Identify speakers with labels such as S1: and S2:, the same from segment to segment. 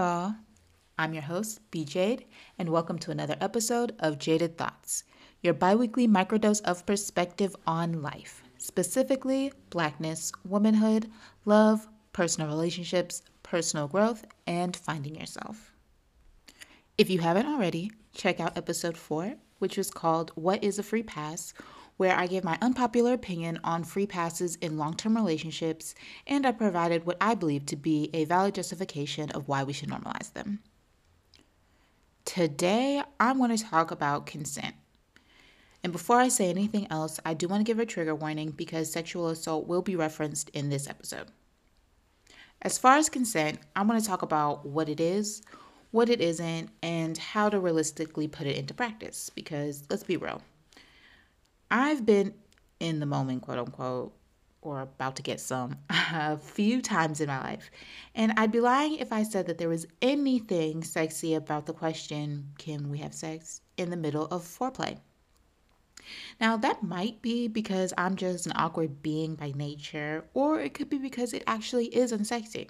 S1: y'all. I'm your host, B Jade, and welcome to another episode of Jaded Thoughts, your bi weekly microdose of perspective on life, specifically blackness, womanhood, love, personal relationships, personal growth, and finding yourself. If you haven't already, check out episode four, which was called What is a Free Pass? Where I gave my unpopular opinion on free passes in long term relationships, and I provided what I believe to be a valid justification of why we should normalize them. Today, I'm going to talk about consent. And before I say anything else, I do want to give a trigger warning because sexual assault will be referenced in this episode. As far as consent, I want to talk about what it is, what it isn't, and how to realistically put it into practice because let's be real I've been in the moment, quote unquote, or about to get some a few times in my life. And I'd be lying if I said that there was anything sexy about the question, can we have sex in the middle of foreplay? Now, that might be because I'm just an awkward being by nature, or it could be because it actually is unsexy.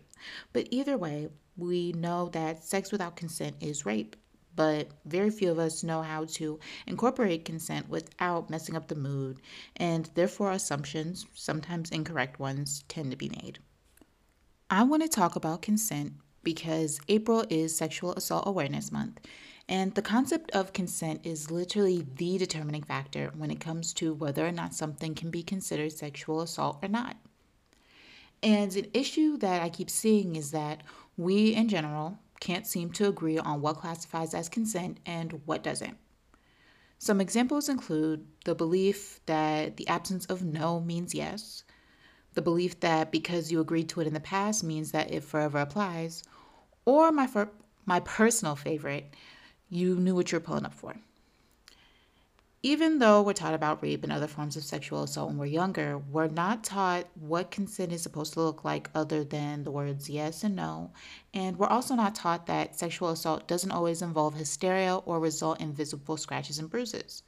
S1: But either way, we know that sex without consent is rape but very few of us know how to incorporate consent without messing up the mood, and therefore assumptions, sometimes incorrect ones, tend to be made. I want to talk about consent because April is Sexual Assault Awareness Month, and the concept of consent is literally the determining factor when it comes to whether or not something can be considered sexual assault or not. And an issue that I keep seeing is that we, in general, can't seem to agree on what classifies as consent and what doesn't. Some examples include the belief that the absence of no means yes, the belief that because you agreed to it in the past means that it forever applies, or my, my personal favorite, you knew what you're pulling up for even though we're taught about rape and other forms of sexual assault when we're younger, we're not taught what consent is supposed to look like other than the words yes and no. And we're also not taught that sexual assault doesn't always involve hysteria or result in visible scratches and bruises.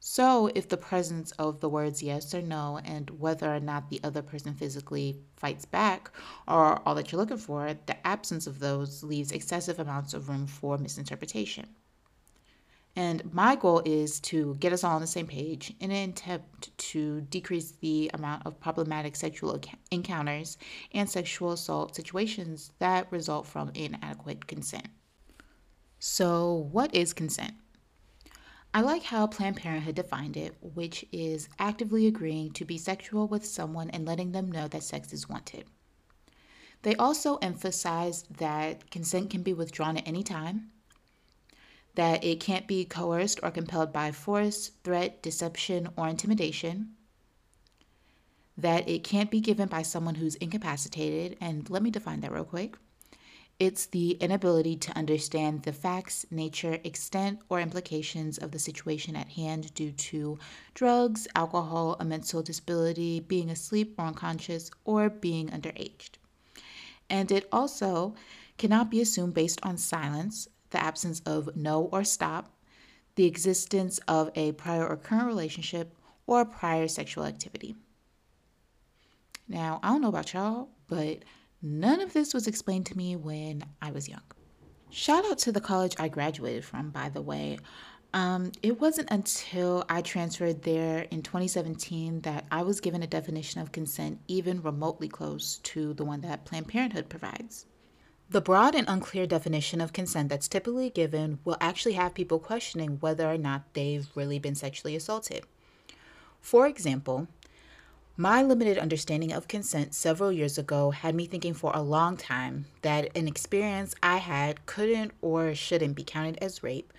S1: So, if the presence of the words yes or no and whether or not the other person physically fights back are all that you're looking for, the absence of those leaves excessive amounts of room for misinterpretation. And my goal is to get us all on the same page in an attempt to decrease the amount of problematic sexual encounters and sexual assault situations that result from inadequate consent. So, what is consent? I like how Planned Parenthood defined it, which is actively agreeing to be sexual with someone and letting them know that sex is wanted. They also emphasized that consent can be withdrawn at any time that it can't be coerced or compelled by force, threat, deception, or intimidation, that it can't be given by someone who's incapacitated, and let me define that real quick. It's the inability to understand the facts, nature, extent, or implications of the situation at hand due to drugs, alcohol, a mental disability, being asleep or unconscious, or being underaged. And it also cannot be assumed based on silence, the absence of no or stop, the existence of a prior or current relationship, or prior sexual activity. Now, I don't know about y'all, but none of this was explained to me when I was young. Shout out to the college I graduated from, by the way. Um, it wasn't until I transferred there in 2017 that I was given a definition of consent even remotely close to the one that Planned Parenthood provides. The broad and unclear definition of consent that's typically given will actually have people questioning whether or not they've really been sexually assaulted. For example, my limited understanding of consent several years ago had me thinking for a long time that an experience I had couldn't or shouldn't be counted as rape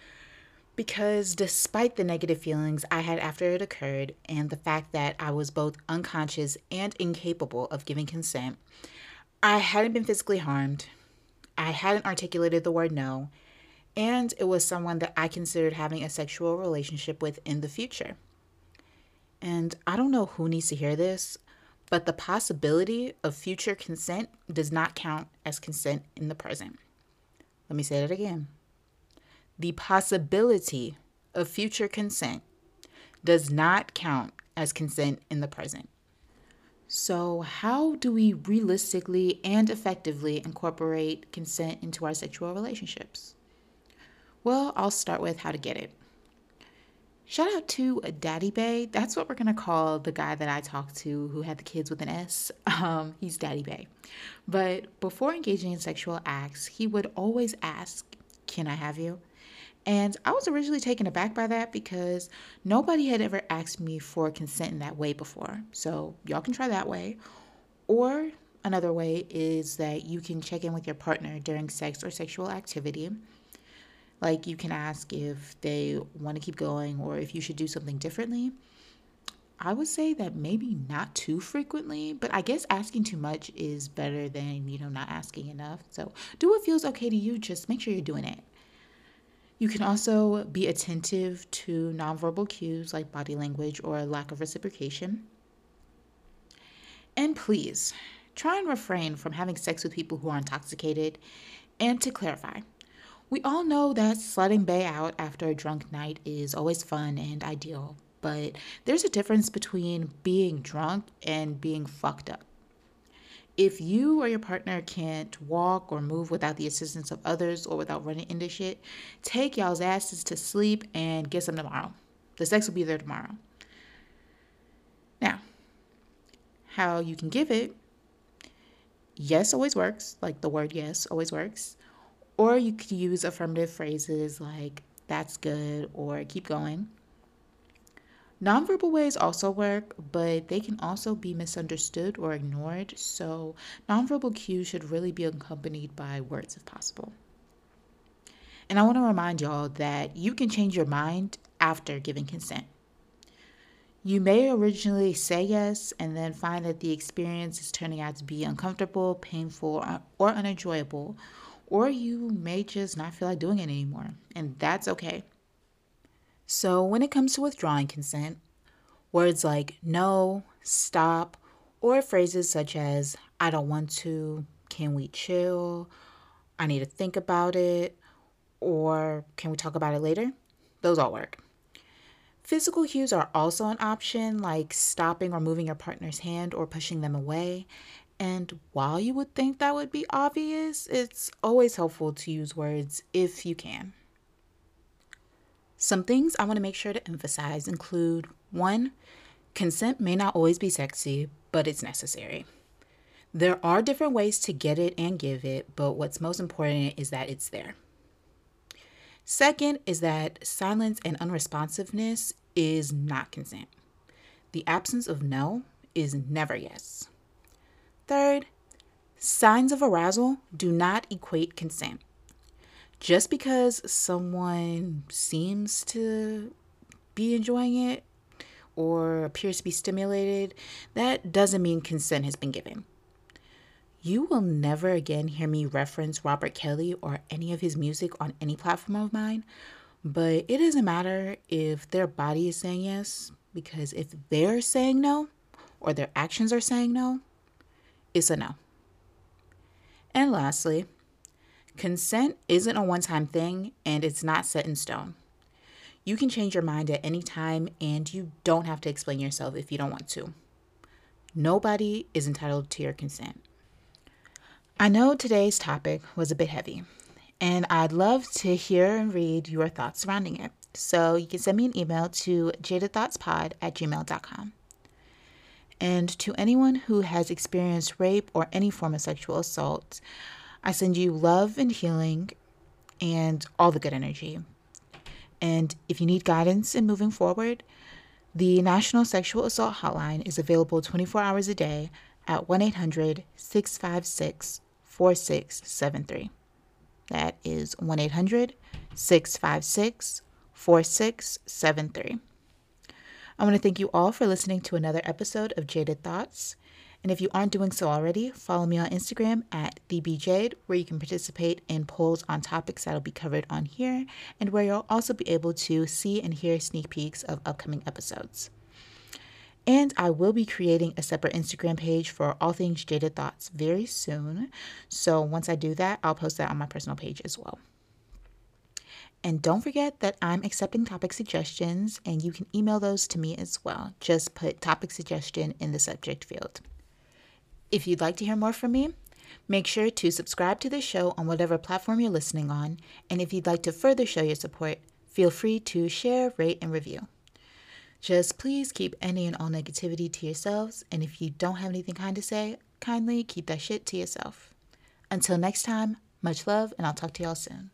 S1: because despite the negative feelings I had after it occurred and the fact that I was both unconscious and incapable of giving consent, I hadn't been physically harmed, I hadn't articulated the word no, and it was someone that I considered having a sexual relationship with in the future. And I don't know who needs to hear this, but the possibility of future consent does not count as consent in the present. Let me say that again. The possibility of future consent does not count as consent in the present. So, how do we realistically and effectively incorporate consent into our sexual relationships? Well, I'll start with how to get it. Shout out to Daddy Bay. That's what we're going to call the guy that I talked to who had the kids with an S. Um, he's Daddy Bay. But before engaging in sexual acts, he would always ask, Can I have you? And I was originally taken aback by that because nobody had ever asked me for consent in that way before. So y'all can try that way. Or another way is that you can check in with your partner during sex or sexual activity. Like you can ask if they want to keep going or if you should do something differently. I would say that maybe not too frequently, but I guess asking too much is better than, you know, not asking enough. So do what feels okay to you, just make sure you're doing it. You can also be attentive to nonverbal cues like body language or lack of reciprocation. And please try and refrain from having sex with people who are intoxicated. And to clarify, we all know that slutting Bay out after a drunk night is always fun and ideal, but there's a difference between being drunk and being fucked up. If you or your partner can't walk or move without the assistance of others or without running into shit, take y'all's asses to sleep and get some tomorrow. The sex will be there tomorrow. Now, how you can give it yes always works, like the word yes always works. Or you could use affirmative phrases like that's good or keep going. Nonverbal ways also work, but they can also be misunderstood or ignored, so nonverbal cues should really be accompanied by words if possible. And I want to remind y'all that you can change your mind after giving consent. You may originally say yes and then find that the experience is turning out to be uncomfortable, painful, uh, or unenjoyable, or you may just not feel like doing it anymore, and that's okay. So, when it comes to withdrawing consent, words like no, stop, or phrases such as I don't want to, can we chill, I need to think about it, or can we talk about it later? Those all work. Physical cues are also an option, like stopping or moving your partner's hand or pushing them away. And while you would think that would be obvious, it's always helpful to use words if you can. Some things I want to make sure to emphasize include one, consent may not always be sexy, but it's necessary. There are different ways to get it and give it, but what's most important is that it's there. Second is that silence and unresponsiveness is not consent. The absence of no is never yes. Third, signs of arousal do not equate consent just because someone seems to be enjoying it or appears to be stimulated, that doesn't mean consent has been given. You will never again hear me reference Robert Kelly or any of his music on any platform of mine, but it doesn't matter if their body is saying yes, because if they're saying no or their actions are saying no, it's a no. And lastly, Consent isn't a one time thing and it's not set in stone. You can change your mind at any time and you don't have to explain yourself if you don't want to. Nobody is entitled to your consent. I know today's topic was a bit heavy, and I'd love to hear and read your thoughts surrounding it. So you can send me an email to jadedthoughtspod at gmail.com. And to anyone who has experienced rape or any form of sexual assault, I send you love and healing and all the good energy. And if you need guidance in moving forward, the National Sexual Assault Hotline is available 24 hours a day at 1 800 656 4673. That is 1 800 656 4673. I want to thank you all for listening to another episode of Jaded Thoughts. And if you aren't doing so already, follow me on Instagram at TheBJade, where you can participate in polls on topics that'll be covered on here, and where you'll also be able to see and hear sneak peeks of upcoming episodes. And I will be creating a separate Instagram page for all things Jaded Thoughts very soon. So once I do that, I'll post that on my personal page as well. And don't forget that I'm accepting topic suggestions, and you can email those to me as well. Just put topic suggestion in the subject field. If you'd like to hear more from me, make sure to subscribe to the show on whatever platform you're listening on. And if you'd like to further show your support, feel free to share, rate, and review. Just please keep any and all negativity to yourselves. And if you don't have anything kind to say, kindly keep that shit to yourself. Until next time, much love, and I'll talk to y'all soon.